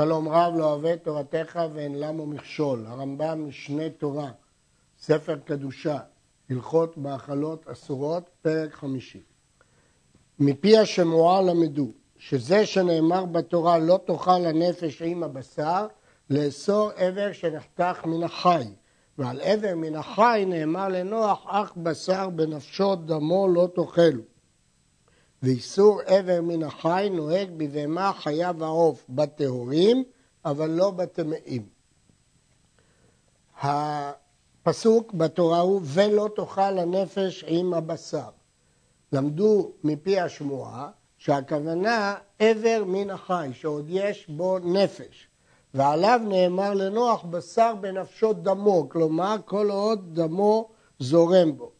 שלום רב לא אוהב תורתך ואין למו מכשול. הרמב"ם משנה תורה, ספר קדושה, הלכות מאכלות אסורות, פרק חמישי. מפי השמועה למדו שזה שנאמר בתורה לא תאכל הנפש עם הבשר, לאסור עבר שנחתך מן החי. ועל עבר מן החי נאמר לנוח אך בשר בנפשו דמו לא תאכלו. ואיסור עבר מן החי נוהג בבהמה חיה ועוף בטהורים, אבל לא בטמאים. הפסוק בתורה הוא ולא תאכל הנפש עם הבשר. למדו מפי השמועה שהכוונה עבר מן החי, שעוד יש בו נפש. ועליו נאמר לנוח בשר בנפשו דמו, כלומר כל עוד דמו זורם בו.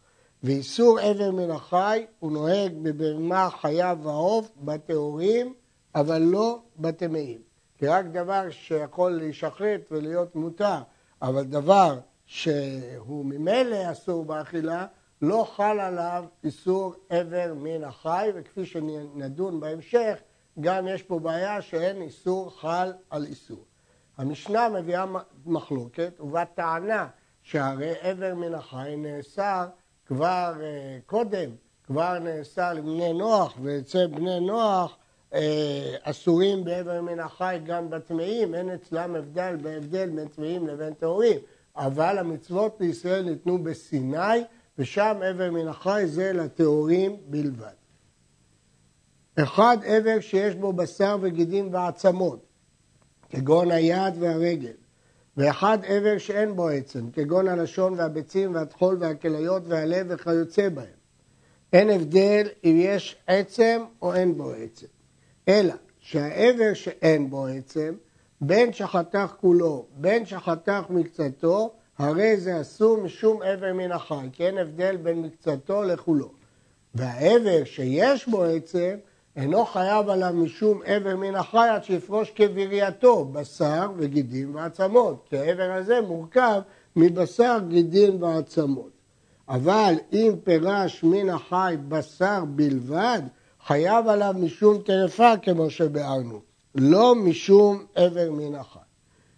ואיסור עבר מן החי הוא נוהג בבהמה חיה ועוף בטהורים, אבל לא בטמאים. כי רק דבר שיכול להישחט ולהיות מותר, אבל דבר שהוא ממילא אסור באכילה, לא חל עליו איסור עבר מן החי, וכפי שנדון בהמשך, גם יש פה בעיה שאין איסור חל על איסור. המשנה מביאה מחלוקת, ובטענה שהרי עבר מן החי נאסר כבר אה, קודם, כבר נאסר לבני נוח, ואצל בני נוח אה, אסורים בעבר מן החי גם בטמאים, אין אצלם הבדל בהבדל בין טמאים לבין טהורים, אבל המצוות לישראל ניתנו בסיני, ושם עבר מן החי זה לטהורים בלבד. אחד עבר שיש בו בשר וגידים ועצמות, כגון היד והרגל, ואחד עבר שאין בו עצם, כגון הלשון והביצים והטחול והכליות והלב וכיוצא בהם. אין הבדל אם יש עצם או אין בו עצם, אלא שהעבר שאין בו עצם, בין שחתך כולו, בין שחתך מקצתו, הרי זה אסור משום עבר מן החי, כי אין הבדל בין מקצתו לכולו. והעבר שיש בו עצם, אינו חייב עליו משום עבר מן החי עד שיפרוש כבירייתו, בשר וגידים ועצמות, כי העבר הזה מורכב מבשר, גידים ועצמות. אבל אם פירש מן החי בשר בלבד, חייב עליו משום טרפה כמו שביארנו, לא משום עבר מן החי.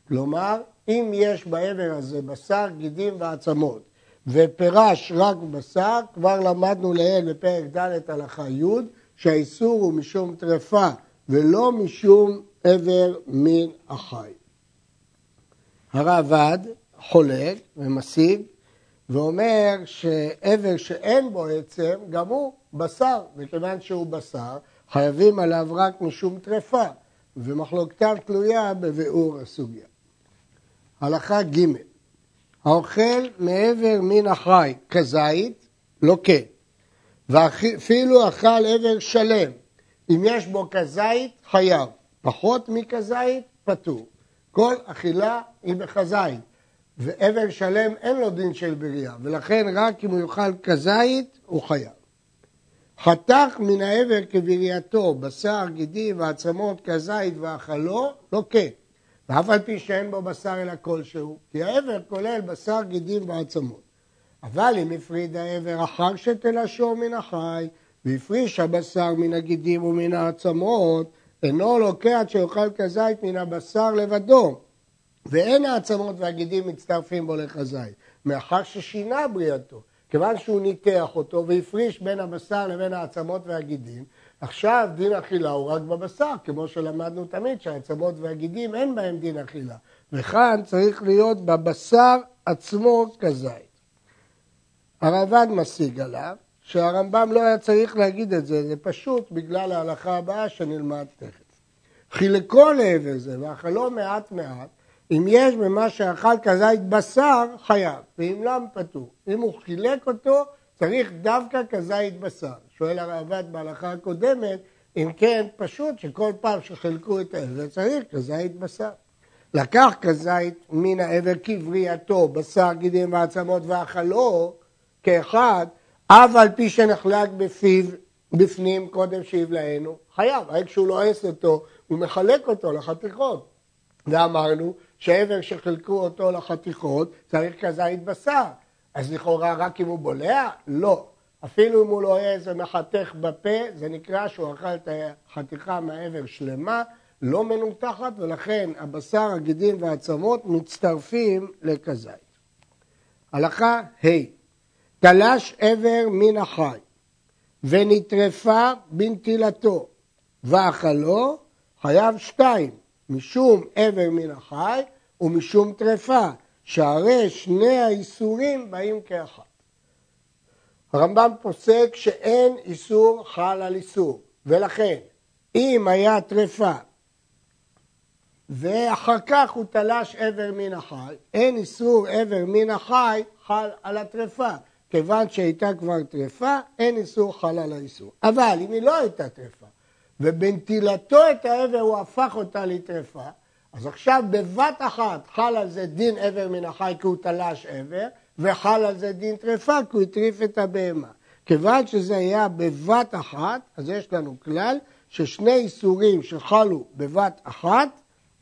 כלומר, אם יש בעבר הזה בשר, גידים ועצמות, ופירש רק בשר, כבר למדנו לעיל בפרק ד' הלכה י', שהאיסור הוא משום טרפה ולא משום עבר מין החי. הרעב"ד חולק ומסיג ואומר שעבר שאין בו עצם גם הוא בשר, וכיוון שהוא בשר חייבים עליו רק משום טרפה, ומחלוקתם תלויה בביאור הסוגיה. הלכה ג' האוכל מעבר מן החי כזית לוקה, ואפילו אכל עבר שלם. אם יש בו כזית, חייב. פחות מכזית, פטור. כל אכילה היא בכזית. ועבר שלם אין לו דין של בריאה, ולכן רק אם הוא יאכל כזית, הוא חייב. חתך מן העבר כברייתו, בשר, גידים ועצמות כזית ואכלו, לא כן. ואף על פי שאין בו בשר אלא כלשהו, כי העבר כולל בשר, גידים ועצמות. אבל אם הפריד העבר אחר שתלשו מן החי, והפריש הבשר מן הגידים ומן העצמות, אינו לוקח שיאכל כזית מן הבשר לבדו, ואין העצמות והגידים מצטרפים בו לכזית, מאחר ששינה בריאתו. כיוון שהוא ניתח אותו והפריש בין הבשר לבין העצמות והגידים, עכשיו דין אכילה הוא רק בבשר, כמו שלמדנו תמיד שהעצמות והגידים אין בהם דין אכילה. וכאן צריך להיות בבשר עצמו כזית. הרמב"ן משיג עליו שהרמב"ם לא היה צריך להגיד את זה, זה פשוט בגלל ההלכה הבאה שנלמד תכף. חילקו לעבר זה ואכלו מעט מעט, אם יש במה שאכל כזית בשר, חייב, ואם לא, פטור. אם הוא חילק אותו, צריך דווקא כזית בשר. שואל הרעב"ד בהלכה הקודמת, אם כן, פשוט שכל פעם שחילקו את העבר צריך כזית בשר. לקח כזית מן העבר כברייתו, בשר, גידים ועצמות ואכלו, כאחד, אף על פי שנחלק בפיו, בפנים קודם שיבלענו, חייב, רק כשהוא לועס אותו, הוא מחלק אותו לחתיכות. ואמרנו שעבר שחילקו אותו לחתיכות צריך כזית בשר. אז לכאורה רק אם הוא בולע? לא. אפילו אם הוא לועס ומחתך בפה, זה נקרא שהוא אכל את החתיכה מהעבר שלמה, לא מנותחת ולכן הבשר, הגידים והעצמות מצטרפים לכזית. הלכה ה' תלש עבר מן החי ונטרפה בנטילתו ואכלו חייב שתיים משום עבר מן החי ומשום טרפה שהרי שני האיסורים באים כאחד. הרמב"ם פוסק שאין איסור חל על איסור ולכן אם היה טרפה ואחר כך הוא תלש עבר מן החי, אין איסור עבר מן החי חל על הטרפה. כיוון שהייתה כבר טרפה, אין איסור חל על האיסור. אבל אם היא לא הייתה טרפה, ובנטילתו את העבר הוא הפך אותה לטרפה, אז עכשיו בבת אחת חל על זה דין עבר מן החי כי הוא תלש עבר, וחל על זה דין טרפה כי הוא הטריף את הבהמה. כיוון שזה היה בבת אחת, אז יש לנו כלל ששני איסורים שחלו בבת אחת,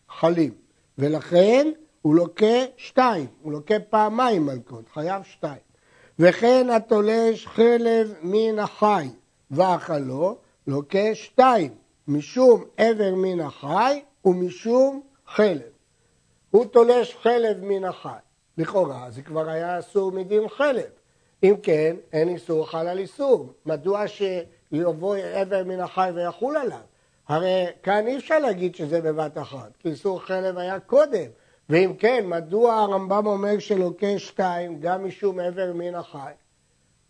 חלים. ולכן הוא לוקה שתיים, הוא לוקה פעמיים מלכות, חייב שתיים. וכן התולש חלב מן החי ואכלו, לוקה שתיים, משום עבר מן החי ומשום חלב. הוא תולש חלב מן החי. לכאורה זה כבר היה אסור מדין חלב. אם כן, אין איסור חל על איסור. מדוע שיבוא עבר מן החי ויחול עליו? הרי כאן אי אפשר להגיד שזה בבת אחת, כי איסור חלב היה קודם. ואם כן, מדוע הרמב"ם אומר שלוקה שתיים גם משום עבר מן החי?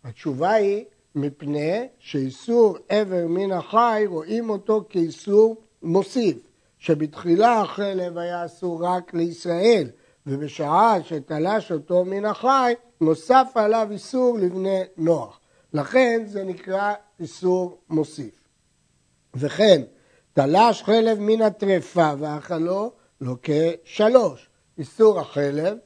התשובה היא מפני שאיסור עבר מן החי רואים אותו כאיסור מוסיף, שבתחילה החלב היה אסור רק לישראל, ובשעה שתלש אותו מן החי, נוסף עליו איסור לבני נוח. לכן זה נקרא איסור מוסיף. וכן, תלש חלב מן הטרפה ואכלו לוקה שלוש. איסור החלב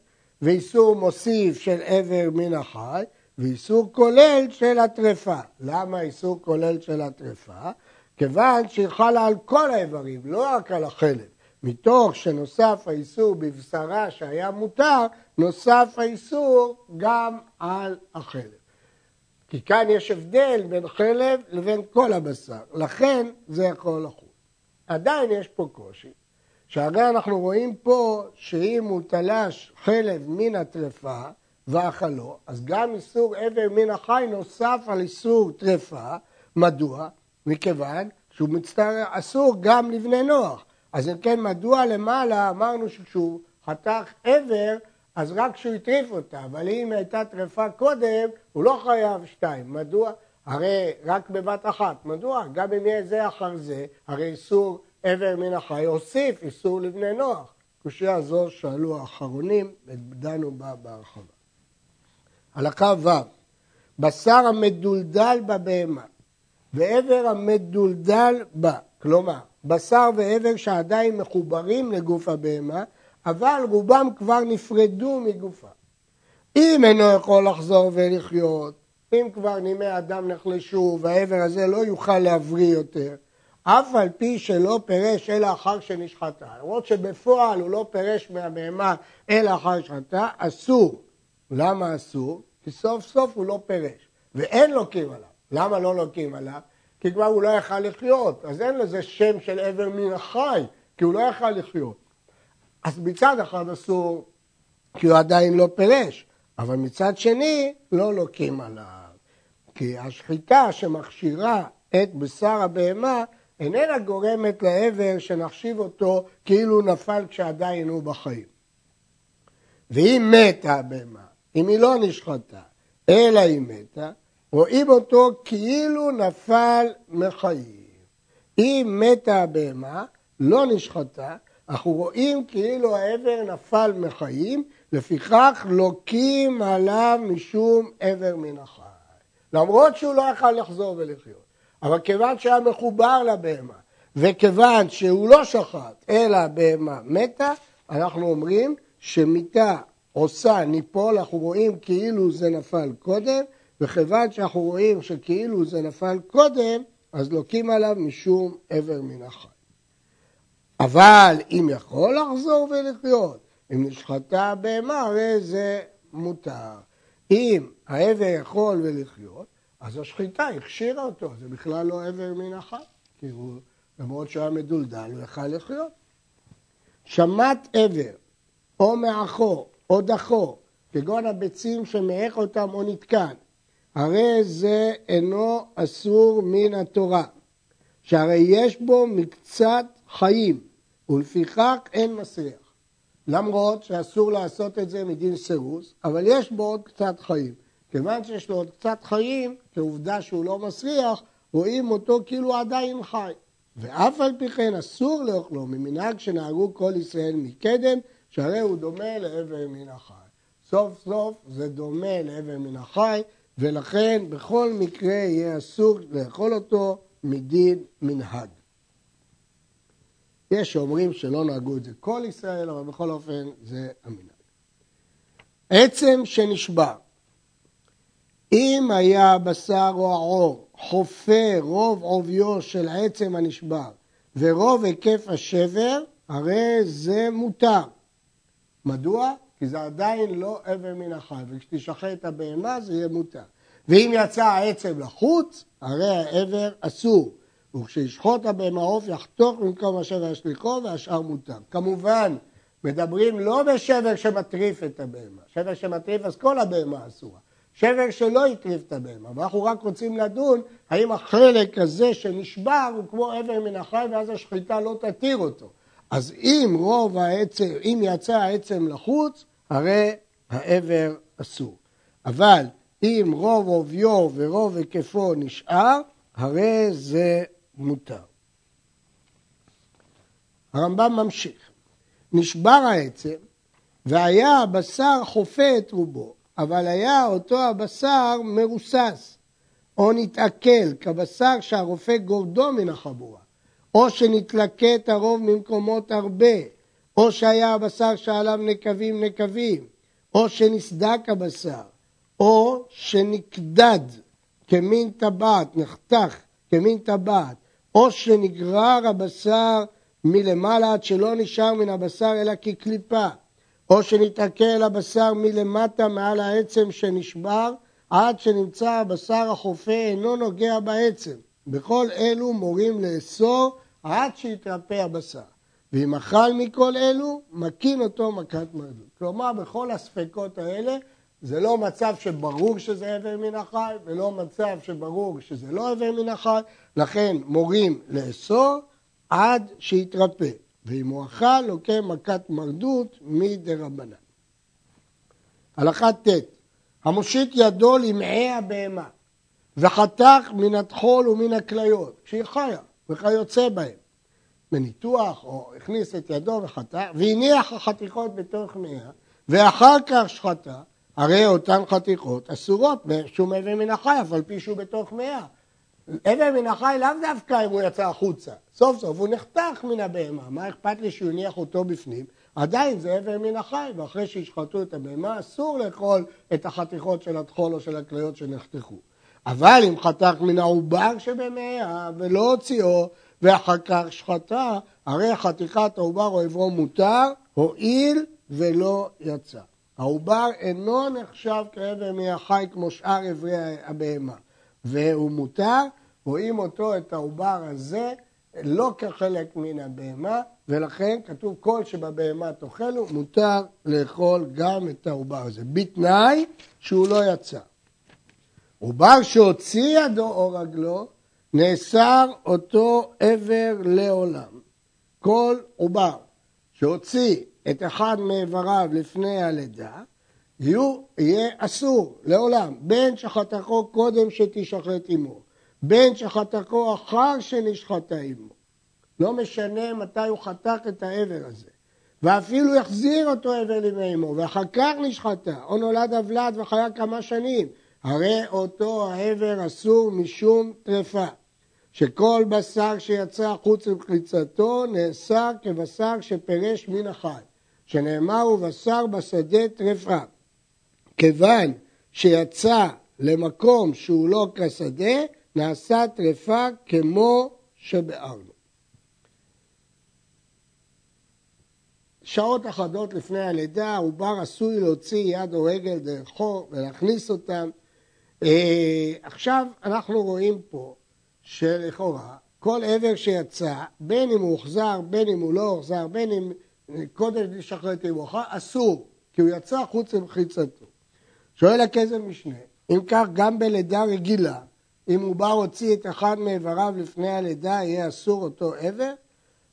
ואיסור מוסיף של עבר מן החי ואיסור כולל של הטרפה. למה איסור כולל של הטרפה? כיוון שהיא חלה על כל האיברים, לא רק על החלב. מתוך שנוסף האיסור בבשרה שהיה מותר, נוסף האיסור גם על החלב. כי כאן יש הבדל בין חלב לבין כל הבשר, לכן זה יכול לחול. עדיין יש פה קושי, שהרי אנחנו רואים פה שאם הוא תלש חלב מן הטרפה ואכלו, אז גם איסור עבר מן החי נוסף על איסור טרפה. מדוע? מכיוון שהוא מצטער, אסור גם לבני נוח. אז אם כן, מדוע למעלה אמרנו שכשהוא חתך עבר, אז רק כשהוא הטריף אותה, אבל אם הייתה טרפה קודם, הוא לא חייב שתיים. מדוע? הרי רק בבת אחת. מדוע? גם אם יהיה זה אחר זה, הרי איסור עבר מן החי הוסיף איסור לבני נוח. קושייה זו שאלו האחרונים ודנו בה בהרחבה. הלכה ו' בשר המדולדל בבהמה ועבר המדולדל בה, כלומר בשר ועבר שעדיין מחוברים לגוף הבהמה, אבל רובם כבר נפרדו מגופה. אם אינו יכול לחזור ולחיות, אם כבר נימי אדם נחלשו והעבר הזה לא יוכל להבריא יותר, אף על פי שלא פירש אלא אחר שנשחטה. למרות שבפועל הוא לא פירש מהבהמה אלא אחר שנשחטה, אסור. למה אסור? כי סוף סוף הוא לא פירש, ואין לוקים עליו. למה לא לוקים עליו? כי כבר הוא לא יכל לחיות, אז אין לזה שם של עבר מן החי, כי הוא לא יכל לחיות. אז מצד אחד אסור, כי הוא עדיין לא פירש, אבל מצד שני לא לוקים עליו. כי השחיטה שמכשירה את בשר הבהמה איננה גורמת לעבר שנחשיב אותו כאילו נפל כשעדיין הוא בחיים. ואם מתה הבהמה, אם היא לא נשחטה, אלא היא מתה, רואים אותו כאילו נפל מחיים. אם מתה הבהמה, לא נשחטה, אנחנו רואים כאילו העבר נפל מחיים, לפיכך לוקים עליו משום עבר מן החי. למרות שהוא לא יכל לחזור ולחיות. אבל כיוון שהיה מחובר לבהמה, וכיוון שהוא לא שחט, אלא הבהמה מתה, אנחנו אומרים שמיתה עושה ניפול, אנחנו רואים כאילו זה נפל קודם, וכיוון שאנחנו רואים שכאילו זה נפל קודם, אז לוקים עליו משום עבר מן החי. אבל אם יכול לחזור ולחיות, אם נשחטה הבהמה, הרי זה מותר. אם העבר יכול ולחיות, אז השחיטה הכשירה אותו, זה בכלל לא עבר מן החי, כי הוא למרות שהוא היה מדולדל, הוא יכל לחיות. שמט עבר, או מעכו, או דחו, כגון הביצים שמעך אותם או נתקן, הרי זה אינו אסור מן התורה, שהרי יש בו מקצת חיים, ולפיכך אין מסריח. למרות שאסור לעשות את זה מדין סירוס, אבל יש בו עוד קצת חיים. כיוון שיש לו עוד קצת חיים, כעובדה שהוא לא מסריח, רואים אותו כאילו עדיין חי. ואף על פי כן אסור לאוכלו ממנהג שנהגו כל ישראל מקדם, שהרי הוא דומה לאבר מן החי. סוף סוף זה דומה לאבר מן החי, ולכן בכל מקרה יהיה אסור לאכול אותו מדין מנהג. יש שאומרים שלא נהגו את זה כל ישראל, אבל בכל אופן זה המנהג. עצם שנשבר, אם היה הבשר או העור חופה רוב עוביו של עצם הנשבר ורוב היקף השבר, הרי זה מותר. מדוע? כי זה עדיין לא אבר מן החי, וכשתשחרר את הבהמה זה יהיה מותר. ואם יצא העצם לחוץ, הרי האבר אסור. וכשישחוט הבהמה עוף יחתוך במקום השבר ישליכו והשאר מותר. כמובן, מדברים לא בשבר שמטריף את הבהמה. שבר שמטריף אז כל הבהמה אסורה. שבר שלא הטריף את הבהמה, ואנחנו רק רוצים לדון האם החלק הזה שנשבר הוא כמו אבר מן החי ואז השחיטה לא תתיר אותו. אז אם רוב העצם, אם יצא העצם לחוץ, הרי האבר אסור. אבל אם רוב עוביו ורוב היקפו נשאר, הרי זה מותר. הרמב"ם ממשיך, נשבר העצם והיה הבשר חופה את רובו, אבל היה אותו הבשר מרוסס, או נתעכל כבשר שהרופא גורדו מן החבורה, או שנתלקט הרוב ממקומות הרבה, או שהיה הבשר שעליו נקבים נקבים, או שנסדק הבשר, או שנקדד כמין טבעת, נחתך כמין טבעת, או שנגרר הבשר מלמעלה עד שלא נשאר מן הבשר אלא כקליפה, או שנתעכל הבשר מלמטה מעל העצם שנשבר, עד שנמצא הבשר החופה אינו נוגע בעצם. בכל אלו מורים לאסור עד שיתרפא הבשר. ואם אכל מכל אלו, מקין אותו מכת מרדות. כלומר, בכל הספקות האלה, זה לא מצב שברור שזה אבר מן החי, ולא מצב שברור שזה לא אבר מן החי, לכן מורים לאסור עד שיתרפא. ואם הוא אכל, לוקה מכת מרדות מדרבנן. הלכה ט' המושיט ידו למעי הבהמה וחתך מן הטחול ומן הכליות, כשהיא חיה וכיוצא בהם, בניתוח או הכניס את ידו וחתך והניח החתיכות בתוך מעיה ואחר כך שחטה, הרי אותן חתיכות אסורות שום אבן מן החי, אף על פי שהוא בתוך מאה. אבן מן החי לאו דווקא אם הוא יצא החוצה, סוף סוף הוא נחתך מן הבהמה, מה אכפת לי שהוא הניח אותו בפנים? עדיין זה אבן מן החי, ואחרי שישחטו את הבהמה אסור לאכול את החתיכות של הטחול או של הכליות שנחתכו. אבל אם חתך מן העובר שבמאה ולא הוציאו ואחר כך שחטה, הרי חתיכת העובר או עברו מותר, הועיל ולא יצא. העובר אינו נחשב כאבר מהחי כמו שאר אברי הבהמה. והוא מותר, רואים אותו, את העובר הזה, לא כחלק מן הבהמה, ולכן כתוב כל שבבהמה תאכלו, מותר לאכול גם את העובר הזה, בתנאי שהוא לא יצא. עובר שהוציא ידו או רגלו, נאסר אותו עבר לעולם. כל עובר שהוציא את אחד מאיבריו לפני הלידה, יהיו, יהיה אסור לעולם, בין שחתכו קודם שתשחט עמו, בין שחתכו אחר שנשחטה עמו. לא משנה מתי הוא חתך את העבר הזה. ואפילו יחזיר אותו עבר לימי עמו, ואחר כך נשחטה, או נולד הוולד וחיה כמה שנים, הרי אותו העבר אסור משום טרפה. שכל בשר שיצא חוץ מפריצתו נאסר כבשר שפירש מן החי, שנאמר הוא בשר בשדה טרפה. כיוון שיצא למקום שהוא לא כשדה, נעשה טרפה כמו שביארנו. שעות אחדות לפני הלידה, העובר עשוי להוציא יד או רגל דרכו ולהכניס אותם. אה, עכשיו אנחנו רואים פה שלכאורה כל עבר שיצא, בין אם הוא הוחזר, בין אם הוא לא הוחזר, בין אם קודם לשחרר את אימוך, אסור, כי הוא יצא חוץ למחיצתו. שואל הכסף משנה, אם כך גם בלידה רגילה, אם הוא בא הוציא את אחד מאיבריו לפני הלידה, יהיה אסור אותו עבר?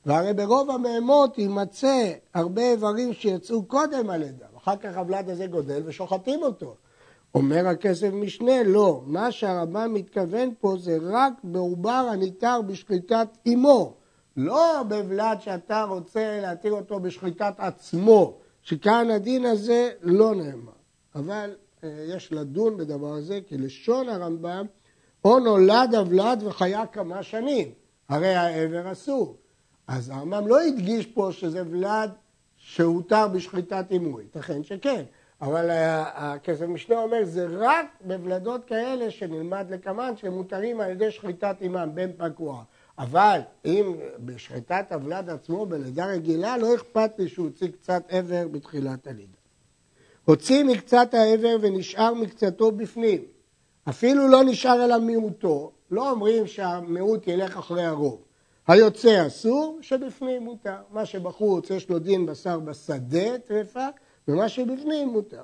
והרי ברוב המהמות יימצא הרבה איברים שיצאו קודם הלידה, ואחר כך הוולד הזה גודל ושוחטים אותו. אומר הכסף משנה, לא, מה שהרמב"ם מתכוון פה זה רק בעובר הניתר בשחיטת אמו, לא בוולד שאתה רוצה להתיר אותו בשחיטת עצמו, שכאן הדין הזה לא נאמר. אבל יש לדון בדבר הזה, כי לשון הרמב"ם, או נולד הוולד וחיה כמה שנים, הרי העבר אסור. אז הרמב"ם לא הדגיש פה שזה ולד שהותר בשחיטת אמו, ייתכן שכן. אבל הכסף משנה אומר, זה רק בוולדות כאלה שנלמד לקמן, שמותרים על ידי שחיטת אימם, בן פגוע. אבל אם בשחיטת הוולד עצמו, בלידה רגילה, לא אכפת לי שהוא הוציא קצת עבר בתחילת הלידה. הוציא מקצת העבר ונשאר מקצתו בפנים. אפילו לא נשאר אלא מיעוטו, לא אומרים שהמיעוט ילך אחרי הרוב. היוצא אסור, שבפנים מותר. מה שבחוץ יש לו דין בשר בשדה, טרפה, ומה שבפנים מותר.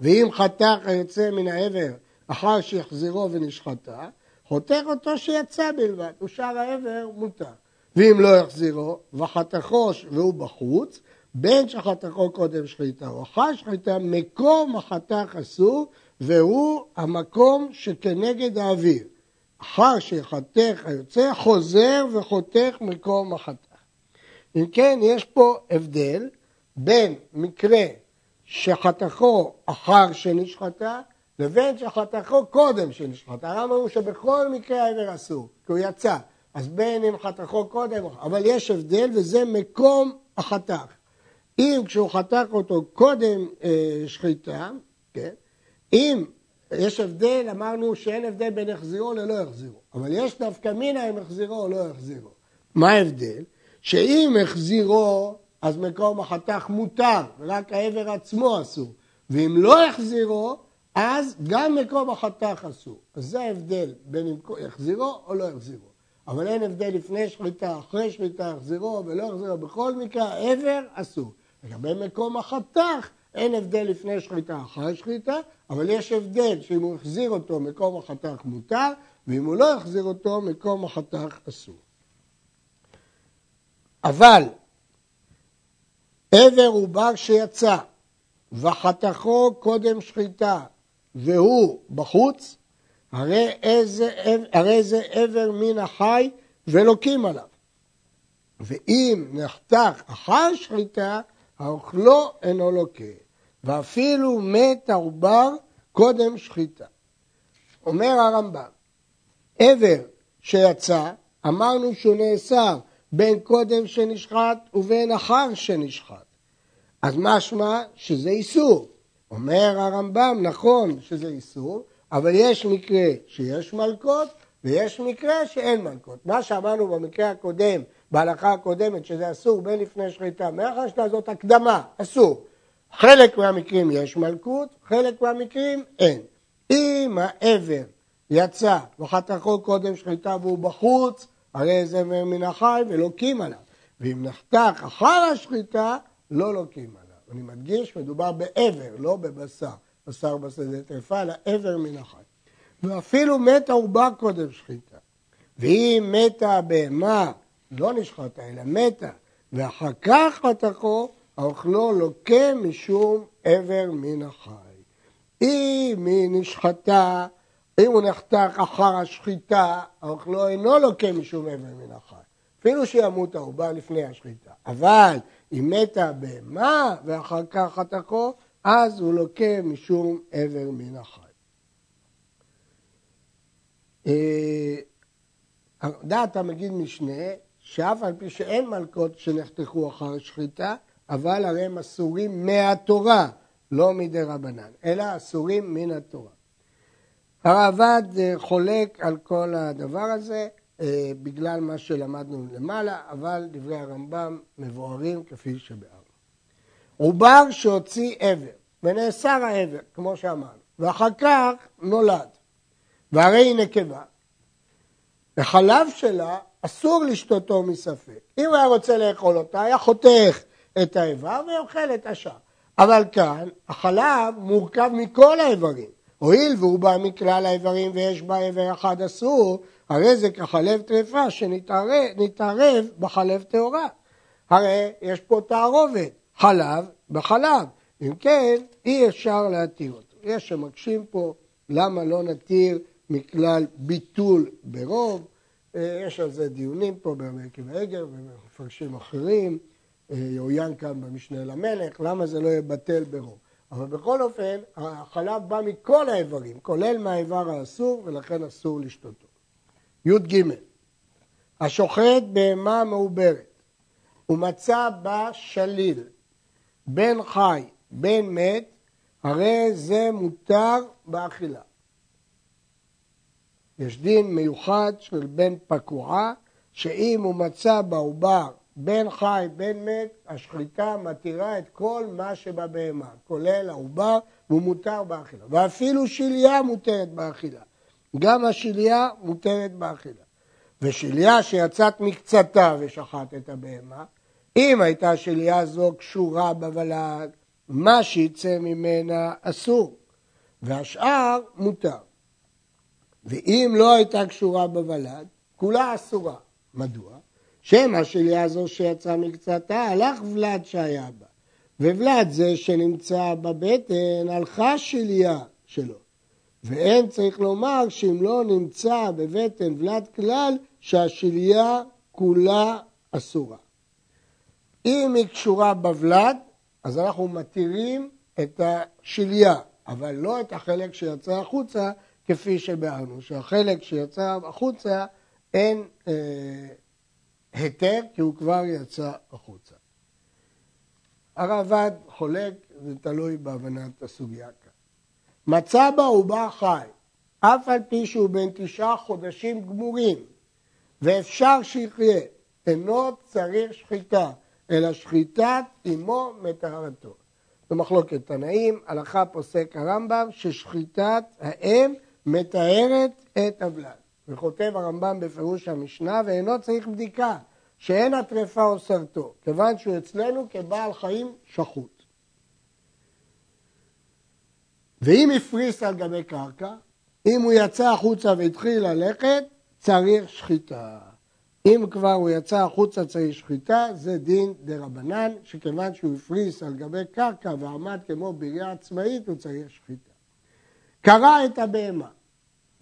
ואם חתך היוצא מן העבר אחר שהחזירו ונשחטה, חותך אותו שיצא בלבד, ושאר העבר מותר. ואם לא יחזירו, וחתכו והוא בחוץ, בין שחתכו קודם שחיטה או אחר שחיטה, מקום החתך אסור, והוא המקום שכנגד האוויר. אחר שיחתך היוצא, חוזר וחותך מקום החתך. אם כן, יש פה הבדל בין מקרה שחתכו אחר שנשחטה, לבין שחתכו קודם שנשחטה. הרמב"ם הוא שבכל מקרה העבר אסור, כי הוא יצא. אז בין אם חתכו קודם, אבל יש הבדל וזה מקום החתך. אם כשהוא חתך אותו קודם אה, שחיטה, כן? אם יש הבדל, אמרנו שאין הבדל בין החזירו ללא החזירו, אבל יש דווקא מינה אם החזירו או לא החזירו. מה ההבדל? שאם החזירו, אז מקום החתך מותר, רק העבר עצמו אסור, ואם לא החזירו, אז גם מקום החתך אסור. אז זה ההבדל בין אם החזירו או לא החזירו. אבל אין הבדל לפני שחיטה, אחרי שחיטה, החזירו ולא החזירו. בכל מקרה, העבר אסור. לגבי מקום החתך, אין הבדל לפני שחיטה, אחרי שחיטה, אבל יש הבדל שאם הוא החזיר אותו, מקום החתך מותר, ואם הוא לא החזיר אותו, מקום החתך אסור. אבל עבר עובר שיצא וחתכו קודם שחיטה והוא בחוץ, הרי, איזה, הרי זה עבר מן החי ולוקים עליו. ואם נחתך אחר שחיטה, האוכלו אינו לוקה. ואפילו מת העובר קודם שחיטה. אומר הרמב"ם, עבר שיצא, אמרנו שהוא נאסר בין קודם שנשחט ובין אחר שנשחט. אז משמע שזה איסור. אומר הרמב"ם, נכון שזה איסור, אבל יש מקרה שיש מלקות ויש מקרה שאין מלקות. מה שאמרנו במקרה הקודם, בהלכה הקודמת, שזה אסור בין לפני שחיטה, מאחר שחיטה זאת הקדמה, אסור. חלק מהמקרים יש מלכות, חלק מהמקרים אין. אם העבר יצא וחתכו קודם שחיטה והוא בחוץ, הרי זה מן החי ולוקים עליו. ואם נחתך אחר השחיטה, לא לוקים עליו. אני מדגיש, מדובר בעבר, לא בבשר. בשר בשדה טרפה, אלא עבר מן החי. ואפילו מת העובר קודם שחיטה. ואם מתה הבהמה, לא נשחטה, אלא מתה, ואחר כך חתכו, האוכלו לוקה משום עבר מן החי. אם היא נשחטה, אם הוא נחתך אחר השחיטה, האוכלו אינו לוקה משום עבר מן החי. אפילו שימות העובר לפני השחיטה. אבל אם מתה בהמה ואחר כך חתכו, אז הוא לוקה משום עבר מן החי. אה, דעת המגיד משנה, שאף על פי שאין מלכות שנחתכו אחר השחיטה, אבל הרי הם אסורים מהתורה, לא מדי רבנן, אלא אסורים מן התורה. הרעב"ד אה, חולק על כל הדבר הזה אה, בגלל מה שלמדנו למעלה, אבל דברי הרמב"ם מבוארים כפי שבארנו. עובר שהוציא עבר, ונאסר העבר, כמו שאמרנו, ואחר כך נולד, והרי היא נקבה. החלב שלה אסור לשתותו מספק. אם הוא היה רוצה לאכול אותה, היה חותך את האיבר ואוכל את השאר. אבל כאן החלב מורכב מכל האיברים. הואיל והוא בא מכלל האיברים ויש בה איבר אחד אסור, הרי זה כחלב טרפה שנתערב בחלב טהורה. הרי יש פה תערובת, חלב בחלב. אם כן, אי אפשר להתיר אותו. יש שמקשים פה למה לא נתיר מכלל ביטול ברוב. אה, יש על זה דיונים פה במקים העגר ומפרשים אחרים. אה, יעוין כאן במשנה למלך, למה זה לא יהיה בטל ברוב. אבל בכל אופן, החלב בא מכל האיברים, כולל מהאיבר האסור, ולכן אסור לשתותו. י"ג השוחט בהמה מעוברת ומצא בה שליל, בן חי, בן מת, הרי זה מותר באכילה. יש דין מיוחד של בן פקועה, שאם הוא מצא בעובר בן חי, בן מת, השחיטה מתירה את כל מה שבבהמה, כולל העובר, והוא מותר באכילה. ואפילו שליה מותרת באכילה. גם השליה מותרת באכילה. ושליה שיצאת מקצתה ושחט את הבהמה, אם הייתה שליה זו קשורה בוולד, מה שיצא ממנה אסור, והשאר מותר. ואם לא הייתה קשורה בוולד, כולה אסורה. מדוע? שמא שליה זו שיצאה מקצתה, הלך ולד שהיה בה. וולד זה שנמצא בבטן, הלכה שליה שלו. ואין צריך לומר שאם לא נמצא בבטן ולד כלל, שהשליה כולה אסורה. אם היא קשורה בוולד, אז אנחנו מתירים את השליה, אבל לא את החלק שיצא החוצה, כפי שביארנו, שהחלק שיצא החוצה אין אה, היתר, כי הוא כבר יצא החוצה. הרעב"ד חולק, זה תלוי בהבנת הסוגיה כאן. מצא בה עובר חי, אף על פי שהוא בן תשעה חודשים גמורים, ואפשר שיחיה, אינו צריך שחיטה, אלא שחיטת אמו מטהרתו. במחלוקת תנאים, הלכה פוסק הרמב"ם ששחיטת האם מטהרת את הבלד. וכותב הרמב"ם בפירוש המשנה, ואינו צריך בדיקה, שאין הטרפה או סרטו, כיוון שהוא אצלנו כבעל חיים שחוט. ואם הפריס על גבי קרקע, אם הוא יצא החוצה והתחיל ללכת, צריך שחיטה. אם כבר הוא יצא החוצה צריך שחיטה, זה דין דה רבנן, שכיוון שהוא הפריס על גבי קרקע ועמד כמו בריאה עצמאית, הוא צריך שחיטה. קרע את הבהמה,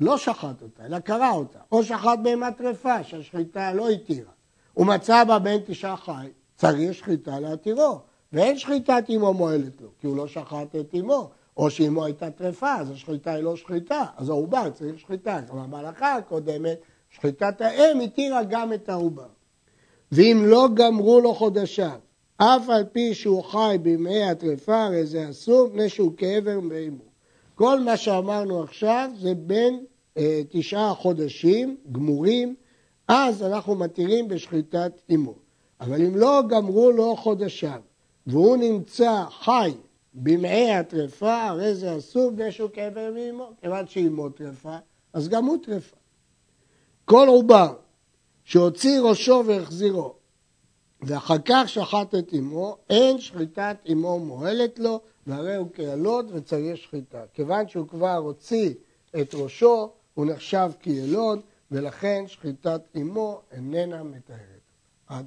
לא שחט אותה, אלא קרע אותה, או שחט בהמה טרפה, שהשחיטה לא התירה. הוא מצא בה בן תשעה חי, צריך שחיטה להתירו, ואין שחיטת אמו מועלת לו, כי הוא לא שחט את אמו, או שאמו הייתה טרפה, אז השחיטה היא לא שחיטה, אז העובר צריך שחיטה. כלומר, בהלכה הקודמת, שחיטת האם התירה גם את העובר. ואם לא גמרו לו חודשיו, אף על פי שהוא חי בימי הטרפה, הרי זה אסור, מפני שהוא כאבר מאמו. כל מה שאמרנו עכשיו זה בין אה, תשעה חודשים גמורים, אז אנחנו מתירים בשחיטת אמו. אבל אם לא גמרו לו חודשיו, והוא נמצא חי במעי הטרפה, הרי זה אסור בגלל שהוא כאבר מאמו. כיוון שאימו טרפה, אז גם הוא טרפה. כל עובר שהוציא ראשו והחזירו, ואחר כך שחט את אמו, אין שחיטת אמו מועלת לו, והרי הוא כילוד וצריך שחיטה. כיוון שהוא כבר הוציא את ראשו, הוא נחשב כילוד, ולכן שחיטת אמו איננה מטהרת. עד